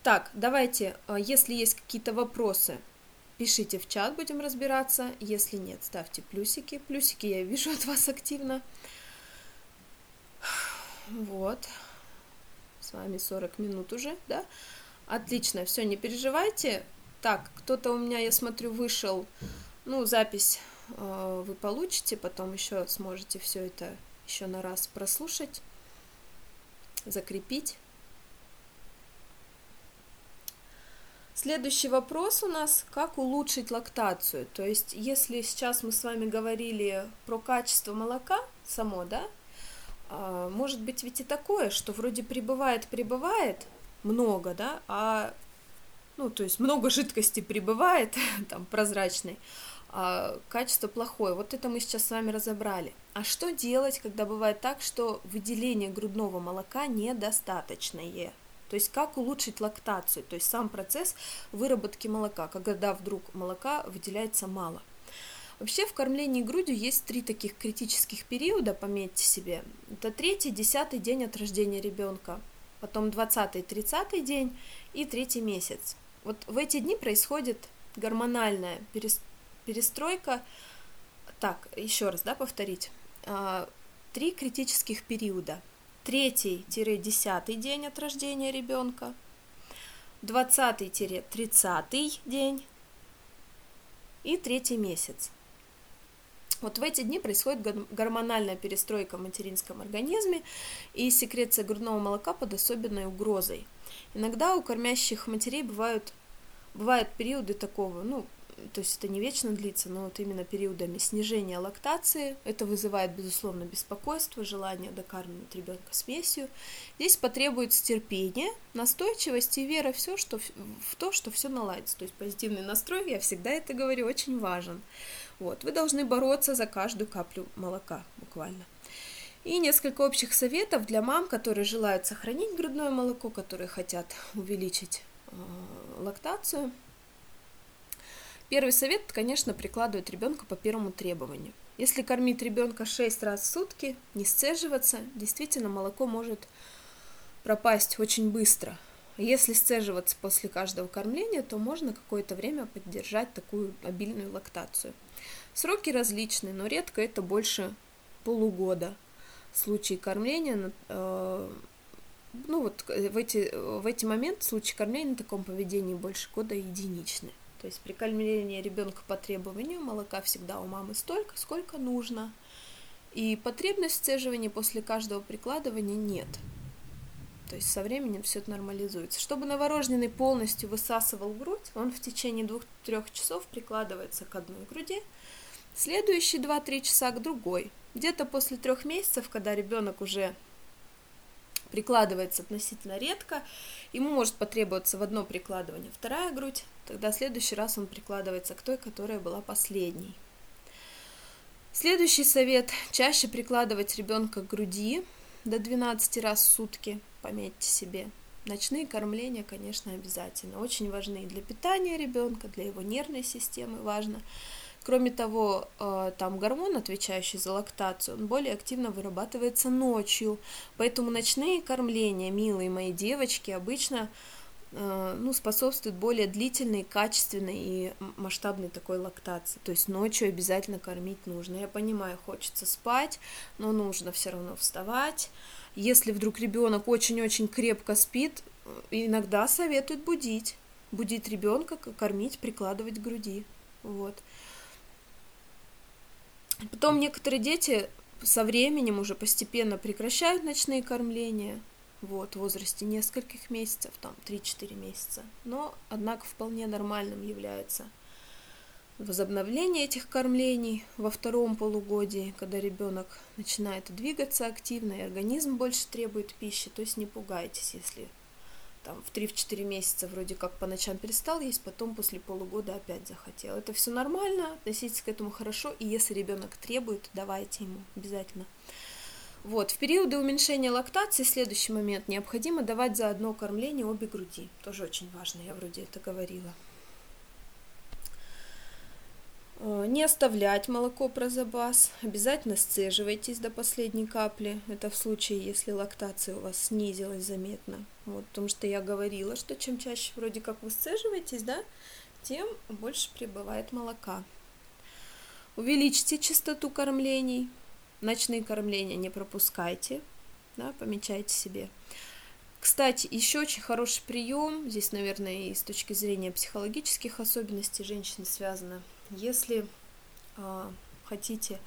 Так, давайте, а, если есть какие-то вопросы, пишите в чат, будем разбираться. Если нет, ставьте плюсики. Плюсики я вижу от вас активно. Вот. С вами 40 минут уже, да? Отлично, все, не переживайте. Так, кто-то у меня, я смотрю, вышел. Ну, запись э, вы получите, потом еще сможете все это еще на раз прослушать, закрепить. Следующий вопрос у нас, как улучшить лактацию. То есть, если сейчас мы с вами говорили про качество молока само, да, а, может быть ведь и такое, что вроде прибывает, прибывает много, да, а, ну, то есть много жидкости прибывает, там, прозрачной, а качество плохое. Вот это мы сейчас с вами разобрали. А что делать, когда бывает так, что выделение грудного молока недостаточное? То есть как улучшить лактацию, то есть сам процесс выработки молока, когда вдруг молока выделяется мало. Вообще в кормлении грудью есть три таких критических периода, пометьте себе. Это третий, десятый день от рождения ребенка, потом двадцатый, тридцатый день и третий месяц. Вот в эти дни происходит гормональная перестройка. Так, еще раз, да, повторить. А, три критических периода. Третий-десятый день от рождения ребенка, двадцатый-тридцатый день и третий месяц. Вот в эти дни происходит гормональная перестройка в материнском организме, и секреция грудного молока под особенной угрозой. Иногда у кормящих матерей бывают, бывают периоды такого, ну, то есть это не вечно длится, но вот именно периодами снижения лактации. Это вызывает, безусловно, беспокойство, желание докармливать ребенка смесью. Здесь потребуется терпение, настойчивость и вера все, что, в то, что все наладится. То есть позитивный настрой, я всегда это говорю, очень важен. Вот. Вы должны бороться за каждую каплю молока, буквально. И несколько общих советов для мам, которые желают сохранить грудное молоко, которые хотят увеличить э, лактацию. Первый совет, конечно, прикладывать ребенка по первому требованию. Если кормить ребенка 6 раз в сутки, не сцеживаться, действительно молоко может пропасть очень быстро. Если сцеживаться после каждого кормления, то можно какое-то время поддержать такую обильную лактацию. Сроки различны, но редко это больше полугода – случаи кормления, э, ну вот в эти, в эти моменты случаи кормления на таком поведении больше года единичны. То есть при кормлении ребенка по требованию молока всегда у мамы столько, сколько нужно. И потребность в сцеживании после каждого прикладывания нет. То есть со временем все это нормализуется. Чтобы новорожденный полностью высасывал грудь, он в течение двух-трех часов прикладывается к одной груди, следующие 2-3 часа к другой – где-то после трех месяцев, когда ребенок уже прикладывается относительно редко, ему может потребоваться в одно прикладывание вторая грудь, тогда в следующий раз он прикладывается к той, которая была последней. Следующий совет – чаще прикладывать ребенка к груди до 12 раз в сутки, пометьте себе. Ночные кормления, конечно, обязательно, очень важны для питания ребенка, для его нервной системы важно – Кроме того, э, там гормон, отвечающий за лактацию, он более активно вырабатывается ночью. Поэтому ночные кормления, милые мои девочки, обычно э, ну, способствуют более длительной, качественной и масштабной такой лактации. То есть ночью обязательно кормить нужно. Я понимаю, хочется спать, но нужно все равно вставать. Если вдруг ребенок очень-очень крепко спит, э, иногда советуют будить. Будить ребенка, кормить, прикладывать к груди. Вот. Потом некоторые дети со временем уже постепенно прекращают ночные кормления, вот, в возрасте нескольких месяцев, там 3-4 месяца. Но, однако, вполне нормальным является возобновление этих кормлений во втором полугодии, когда ребенок начинает двигаться активно, и организм больше требует пищи. То есть не пугайтесь, если там в 3-4 месяца вроде как по ночам перестал есть, потом после полугода опять захотел. Это все нормально, относитесь к этому хорошо, и если ребенок требует, давайте ему обязательно. Вот, в периоды уменьшения лактации, следующий момент, необходимо давать за одно кормление обе груди. Тоже очень важно, я вроде это говорила. Э, не оставлять молоко про запас, обязательно сцеживайтесь до последней капли. Это в случае, если лактация у вас снизилась заметно. Вот, потому что я говорила, что чем чаще вроде как вы да, тем больше прибывает молока. Увеличьте частоту кормлений. Ночные кормления не пропускайте, да, помечайте себе. Кстати, еще очень хороший прием, здесь, наверное, и с точки зрения психологических особенностей женщины связано если э, хотите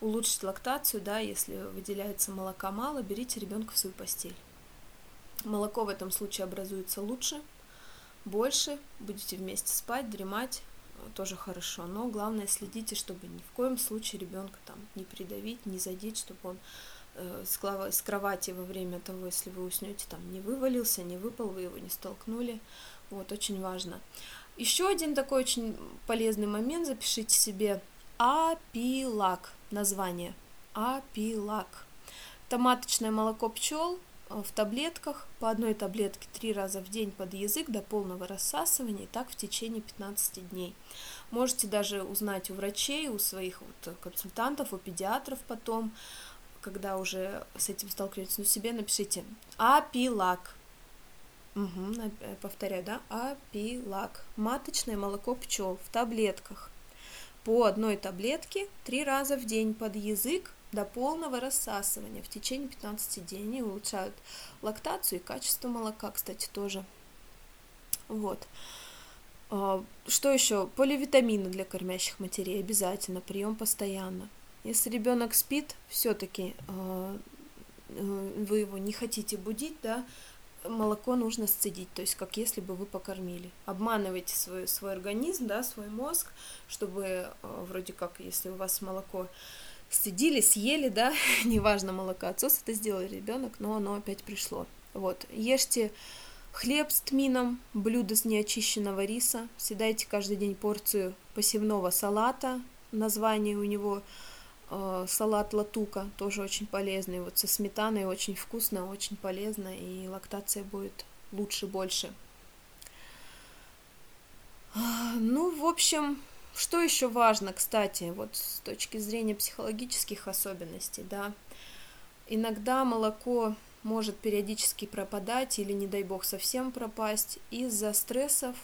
улучшить лактацию, да, если выделяется молока мало, берите ребенка в свою постель. Молоко в этом случае образуется лучше, больше, будете вместе спать, дремать, э, тоже хорошо. Но главное следите, чтобы ни в коем случае ребенка там не придавить, не задеть, чтобы он э, с кровати во время того, если вы уснете, там не вывалился, не выпал, вы его не столкнули. Вот, очень важно. Еще один такой очень полезный момент, запишите себе апилак, название, апилак. Это маточное молоко пчел в таблетках, по одной таблетке три раза в день под язык до полного рассасывания, и так в течение 15 дней. Можете даже узнать у врачей, у своих вот консультантов, у педиатров потом, когда уже с этим столкнетесь, но себе напишите апилак, Угу, повторяю, да, апилак. Маточное молоко пчел в таблетках. По одной таблетке три раза в день под язык до полного рассасывания в течение 15 дней. Они улучшают лактацию и качество молока, кстати, тоже. Вот. А, что еще? Поливитамины для кормящих матерей обязательно, прием постоянно. Если ребенок спит, все-таки а, э, вы его не хотите будить, да, молоко нужно сцедить, то есть как если бы вы покормили. Обманывайте свой, свой организм, да, свой мозг, чтобы э, вроде как, если у вас молоко сцедили, съели, да, неважно, молокоотсос это сделал ребенок, но оно опять пришло. Вот, ешьте хлеб с тмином, блюдо с неочищенного риса, съедайте каждый день порцию посевного салата, название у него э, салат латука, тоже очень полезный, вот со сметаной очень вкусно, очень полезно, и лактация будет лучше, больше. А, ну, в общем, что еще важно, кстати, вот с точки зрения психологических особенностей, да, иногда молоко может периодически пропадать или, не дай бог, совсем пропасть из-за стрессов,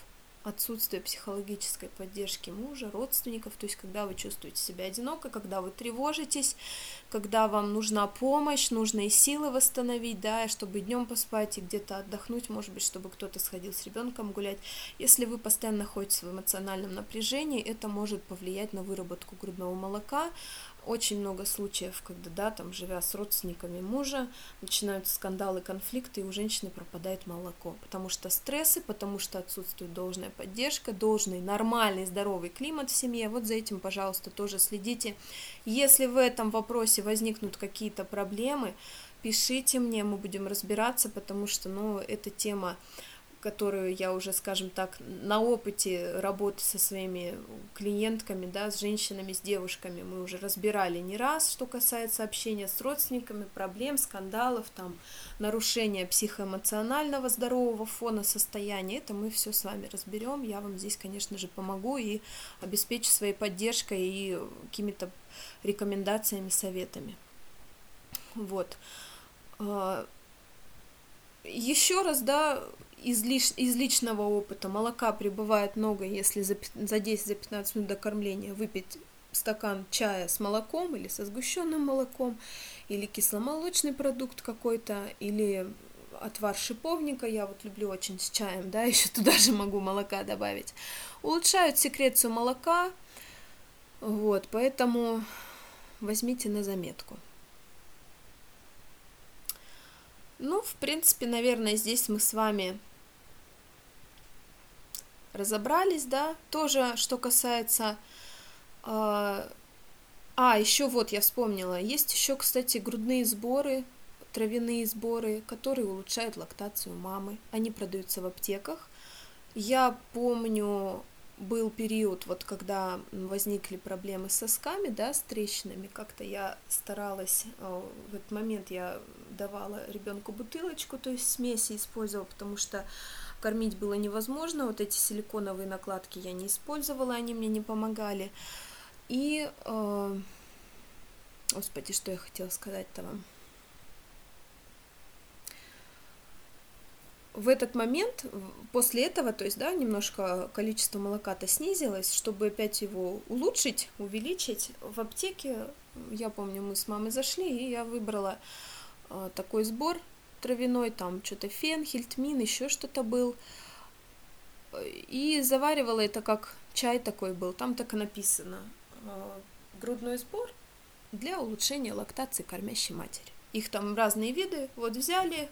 отсутствия психологической поддержки мужа, родственников, то есть когда вы чувствуете себя одиноко, когда вы тревожитесь, когда вам нужна помощь, нужно и силы восстановить, да, чтобы днем поспать и где-то отдохнуть, может быть, чтобы кто-то сходил с ребенком гулять. Если вы постоянно находитесь в эмоциональном напряжении, это может повлиять на выработку грудного молока, очень много случаев, когда, да, там, живя с родственниками мужа, начинаются скандалы, конфликты, и у женщины пропадает молоко, потому что стрессы, потому что отсутствует должная поддержка, должный нормальный здоровый климат в семье. Вот за этим, пожалуйста, тоже следите. Если в этом вопросе возникнут какие-то проблемы, пишите мне, мы будем разбираться, потому что, ну, эта тема которую я уже, скажем так, на опыте работы со своими клиентками, да, с женщинами, с девушками мы уже разбирали не раз, что касается общения с родственниками, проблем, скандалов, там, нарушения психоэмоционального здорового фона состояния, это мы все с вами разберем, я вам здесь, конечно же, помогу и обеспечу своей поддержкой и какими-то рекомендациями, советами. Вот. А, Еще раз, да, из, лиш, из личного опыта молока прибывает много, если за, за 10-15 минут до кормления выпить стакан чая с молоком или со сгущенным молоком, или кисломолочный продукт какой-то, или отвар шиповника, я вот люблю очень с чаем, да, еще туда же могу молока добавить, улучшают секрецию молока, вот, поэтому возьмите на заметку. Ну, в принципе, наверное, здесь мы с вами разобрались, да, тоже, что касается... Э, а, еще вот я вспомнила, есть еще, кстати, грудные сборы, травяные сборы, которые улучшают лактацию мамы. Они продаются в аптеках. Я помню, был период, вот когда возникли проблемы с сосками, да, с трещинами, как-то я старалась, э, в этот момент я давала ребенку бутылочку, то есть смеси использовала, потому что кормить было невозможно, вот эти силиконовые накладки я не использовала, они мне не помогали. И, э, господи, что я хотела сказать-то вам? в этот момент, после этого, то есть, да, немножко количество молока-то снизилось, чтобы опять его улучшить, увеличить, в аптеке, я помню, мы с мамой зашли, и я выбрала э, такой сбор травяной, там что-то фенхель, тмин, еще что-то был. И заваривала это как чай такой был, там так и написано. А, грудной сбор для улучшения лактации кормящей матери. Их там разные виды, вот взяли,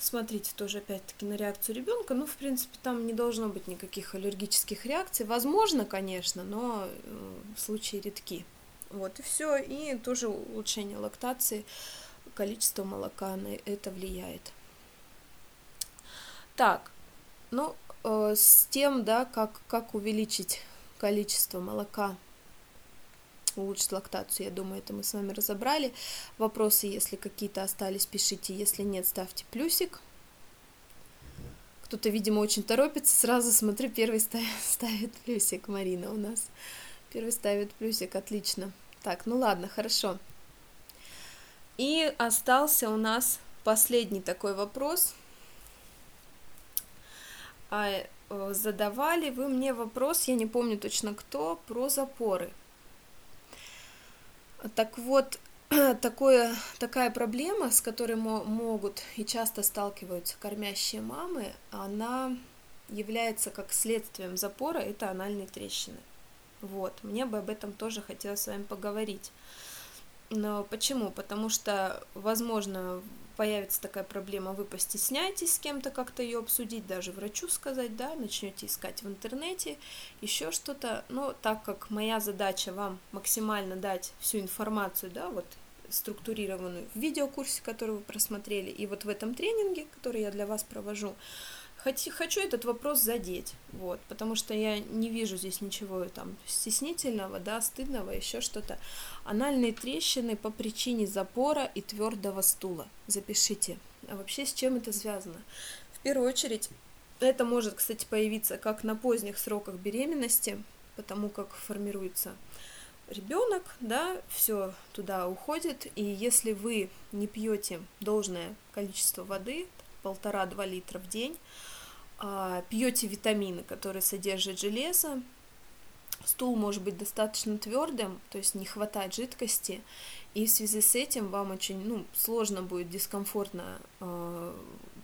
смотрите тоже опять-таки на реакцию ребенка. Ну, в принципе, там не должно быть никаких аллергических реакций. Возможно, конечно, но э, случаи редки. Вот и все. И тоже улучшение лактации количество молока на это влияет. Так, ну, э, с тем, да, как, как увеличить количество молока, улучшить лактацию, я думаю, это мы с вами разобрали. Вопросы, если какие-то остались, пишите, если нет, ставьте плюсик. Кто-то, видимо, очень торопится, сразу смотрю, первый ставит, ставит плюсик, Марина у нас. Первый ставит плюсик, отлично. Так, ну ладно, хорошо. И остался у нас последний такой вопрос. А, э, задавали вы мне вопрос, я не помню точно кто, про запоры. Так вот, такое, такая проблема, с которой могут и часто сталкиваются кормящие мамы, она является как следствием запора, это анальные трещины. Вот, мне бы об этом тоже хотелось с вами поговорить. Но почему? Потому что, возможно, появится такая проблема, вы постесняетесь с кем-то как-то ее обсудить, даже врачу сказать, да, начнете искать в интернете, еще что-то. Но так как моя задача вам максимально дать всю информацию, да, вот структурированную в видеокурсе, который вы просмотрели, и вот в этом тренинге, который я для вас провожу, Хочу этот вопрос задеть, вот, потому что я не вижу здесь ничего там стеснительного, да, стыдного, еще что-то. Анальные трещины по причине запора и твердого стула. Запишите. А вообще с чем это связано? В первую очередь, это может, кстати, появиться как на поздних сроках беременности, потому как формируется ребенок, да, все туда уходит, и если вы не пьете должное количество воды, полтора-два литра в день, пьете витамины, которые содержат железо, стул может быть достаточно твердым, то есть не хватает жидкости, и в связи с этим вам очень ну, сложно будет дискомфортно э,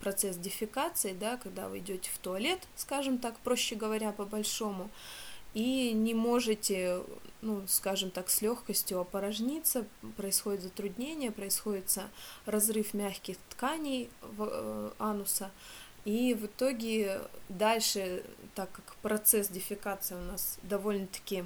процесс дефекации, да, когда вы идете в туалет, скажем так, проще говоря, по-большому, и не можете, ну, скажем так, с легкостью опорожниться, происходит затруднение, происходит разрыв мягких тканей в, э, ануса, и в итоге дальше, так как процесс дефекации у нас довольно-таки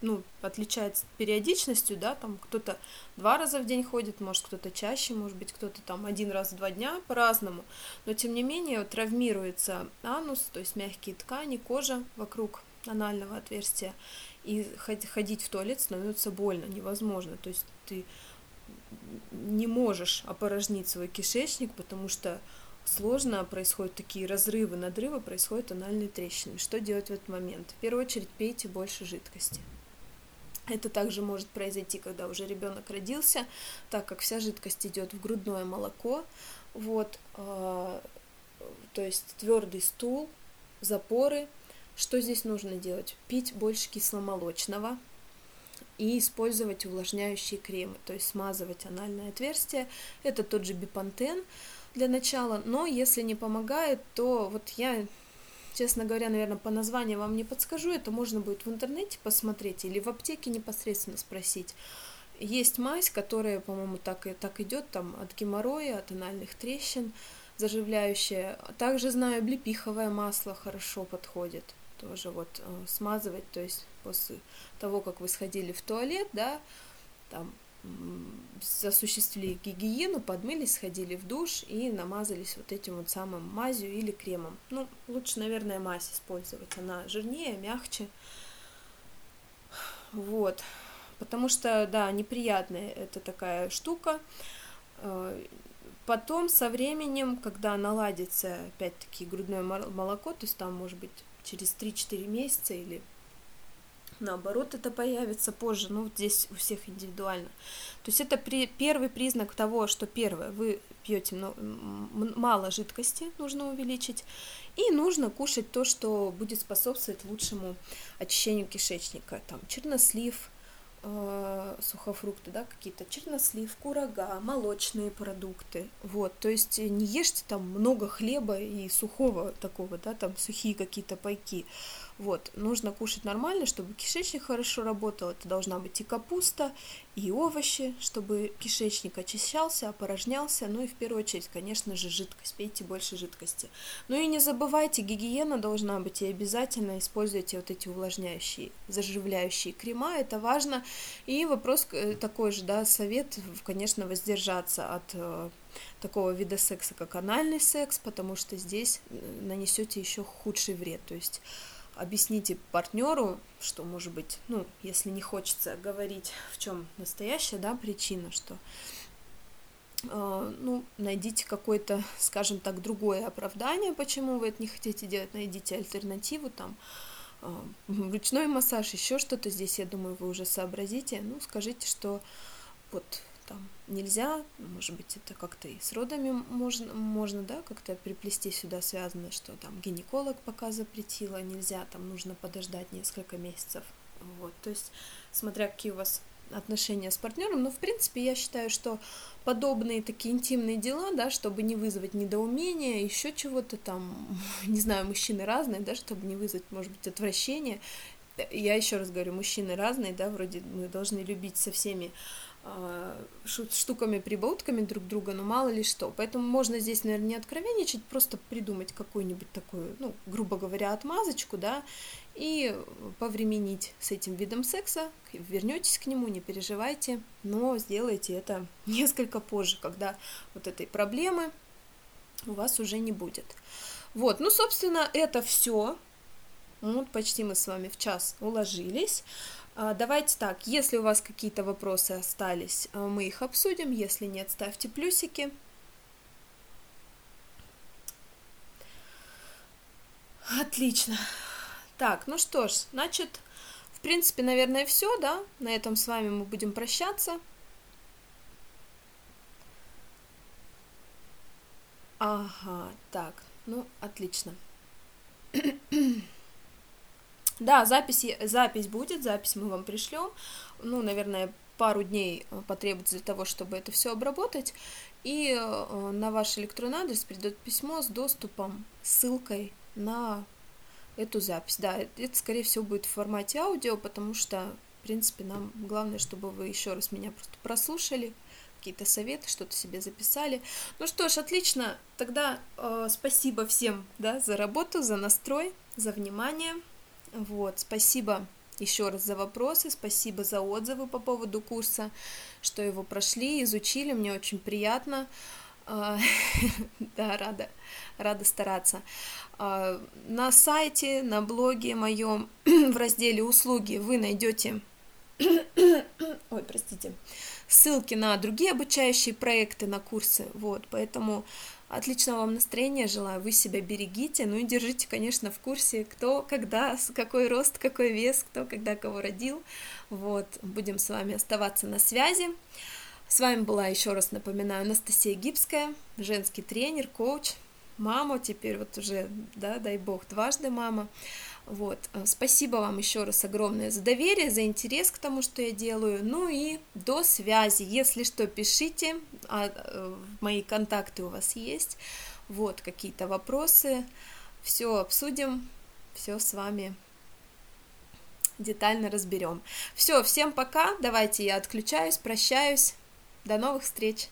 ну, отличается периодичностью, да, там кто-то два раза в день ходит, может кто-то чаще, может быть кто-то там один раз в два дня по-разному, но тем не менее травмируется анус, то есть мягкие ткани, кожа вокруг анального отверстия, и ходить в туалет становится больно, невозможно, то есть ты не можешь опорожнить свой кишечник, потому что сложно, происходят такие разрывы, надрывы, происходят анальные трещины. Что делать в этот момент? В первую очередь пейте больше жидкости. Это также может произойти, когда уже ребенок родился, так как вся жидкость идет в грудное молоко. Вот, э, то есть твердый стул, запоры. Что здесь нужно делать? Пить больше кисломолочного и использовать увлажняющие кремы, то есть смазывать анальное отверстие. Это тот же бипантен для начала, но если не помогает, то вот я, честно говоря, наверное, по названию вам не подскажу, это можно будет в интернете посмотреть или в аптеке непосредственно спросить. Есть мазь, которая, по-моему, так, и, так идет там от геморроя, от анальных трещин, заживляющая. Также знаю, облепиховое масло хорошо подходит тоже вот э, смазывать, то есть после того, как вы сходили в туалет, да, там осуществили гигиену, подмылись, сходили в душ и намазались вот этим вот самым мазью или кремом. Ну, лучше, наверное, мазь использовать, она жирнее, мягче. Вот, потому что, да, неприятная это такая штука. Э, потом со временем, когда наладится опять-таки грудное молоко, то есть там может быть через 3-4 месяца или наоборот это появится позже, ну здесь у всех индивидуально. То есть это при, первый признак того, что первое, вы пьете ну, мало жидкости, нужно увеличить, и нужно кушать то, что будет способствовать лучшему очищению кишечника, там чернослив, э, сухофрукты, да, какие-то чернослив, курага, молочные продукты, вот, то есть не ешьте там много хлеба и сухого такого, да, там сухие какие-то пайки, вот, нужно кушать нормально, чтобы кишечник хорошо работал. Это должна быть и капуста, и овощи, чтобы кишечник очищался, опорожнялся. Ну и в первую очередь, конечно же, жидкость. Пейте больше жидкости. Ну и не забывайте, гигиена должна быть и обязательно используйте вот эти увлажняющие, заживляющие крема. Это важно. И вопрос э, такой же, да, совет, конечно, воздержаться от э, такого вида секса, как анальный секс, потому что здесь э, нанесете еще худший вред. То есть объясните партнеру, что, может быть, ну, если не хочется говорить, в чем настоящая, да, причина, что, э, ну, найдите какое-то, скажем так, другое оправдание, почему вы это не хотите делать, найдите альтернативу, там, э, ручной массаж, еще что-то здесь, я думаю, вы уже сообразите, ну, скажите, что вот там нельзя, может быть, это как-то и с родами можно, можно да, как-то приплести сюда связано, что там гинеколог пока запретила, нельзя, там нужно подождать несколько месяцев, вот, то есть, смотря какие у вас отношения с партнером, но, в принципе, я считаю, что подобные такие интимные дела, да, чтобы не вызвать недоумения, еще чего-то там, не знаю, мужчины разные, да, чтобы не вызвать, может быть, отвращение, я еще раз говорю, мужчины разные, да, вроде мы должны любить со всеми штуками, прибаутками друг друга, но мало ли что. Поэтому можно здесь, наверное, не откровенничать, просто придумать какую-нибудь такую, ну, грубо говоря, отмазочку, да, и повременить с этим видом секса, вернетесь к нему, не переживайте, но сделайте это несколько позже, когда вот этой проблемы у вас уже не будет. Вот, ну, собственно, это все. Вот, почти мы с вами в час уложились. А, давайте так, если у вас какие-то вопросы остались, а, мы их обсудим, если нет, ставьте плюсики. Отлично. Так, ну что ж, значит, в принципе, наверное, все, да? На этом с вами мы будем прощаться. Ага, так, ну, отлично. Да, запись, запись будет, запись мы вам пришлем. Ну, наверное, пару дней э, потребуется для того, чтобы это все обработать. И э, на ваш электронный адрес придет письмо с доступом, ссылкой на эту запись. Да, это, скорее всего, будет в формате аудио, потому что, в принципе, нам главное, чтобы вы еще раз меня просто прослушали, какие-то советы, что-то себе записали. Ну что ж, отлично. Тогда э, спасибо всем да, за работу, за настрой, за внимание. Вот, спасибо еще раз за вопросы, спасибо за отзывы по поводу курса, что его прошли, изучили, мне очень приятно. А, да, рада, рада стараться. А, на сайте, на блоге моем в разделе услуги вы найдете, ой, простите, ссылки на другие обучающие проекты, на курсы, вот, поэтому Отличного вам настроения желаю, вы себя берегите, ну и держите, конечно, в курсе, кто, когда, какой рост, какой вес, кто, когда, кого родил. Вот, будем с вами оставаться на связи. С вами была, еще раз напоминаю, Анастасия Гибская, женский тренер, коуч, мама, теперь вот уже, да, дай бог, дважды мама. Вот, э, спасибо вам еще раз огромное за доверие, за интерес к тому, что я делаю. Ну и до связи. Если что, пишите, а, э, мои контакты у вас есть. Вот какие-то вопросы. Все обсудим, все с вами детально разберем. Все, всем пока. Давайте я отключаюсь, прощаюсь. До новых встреч.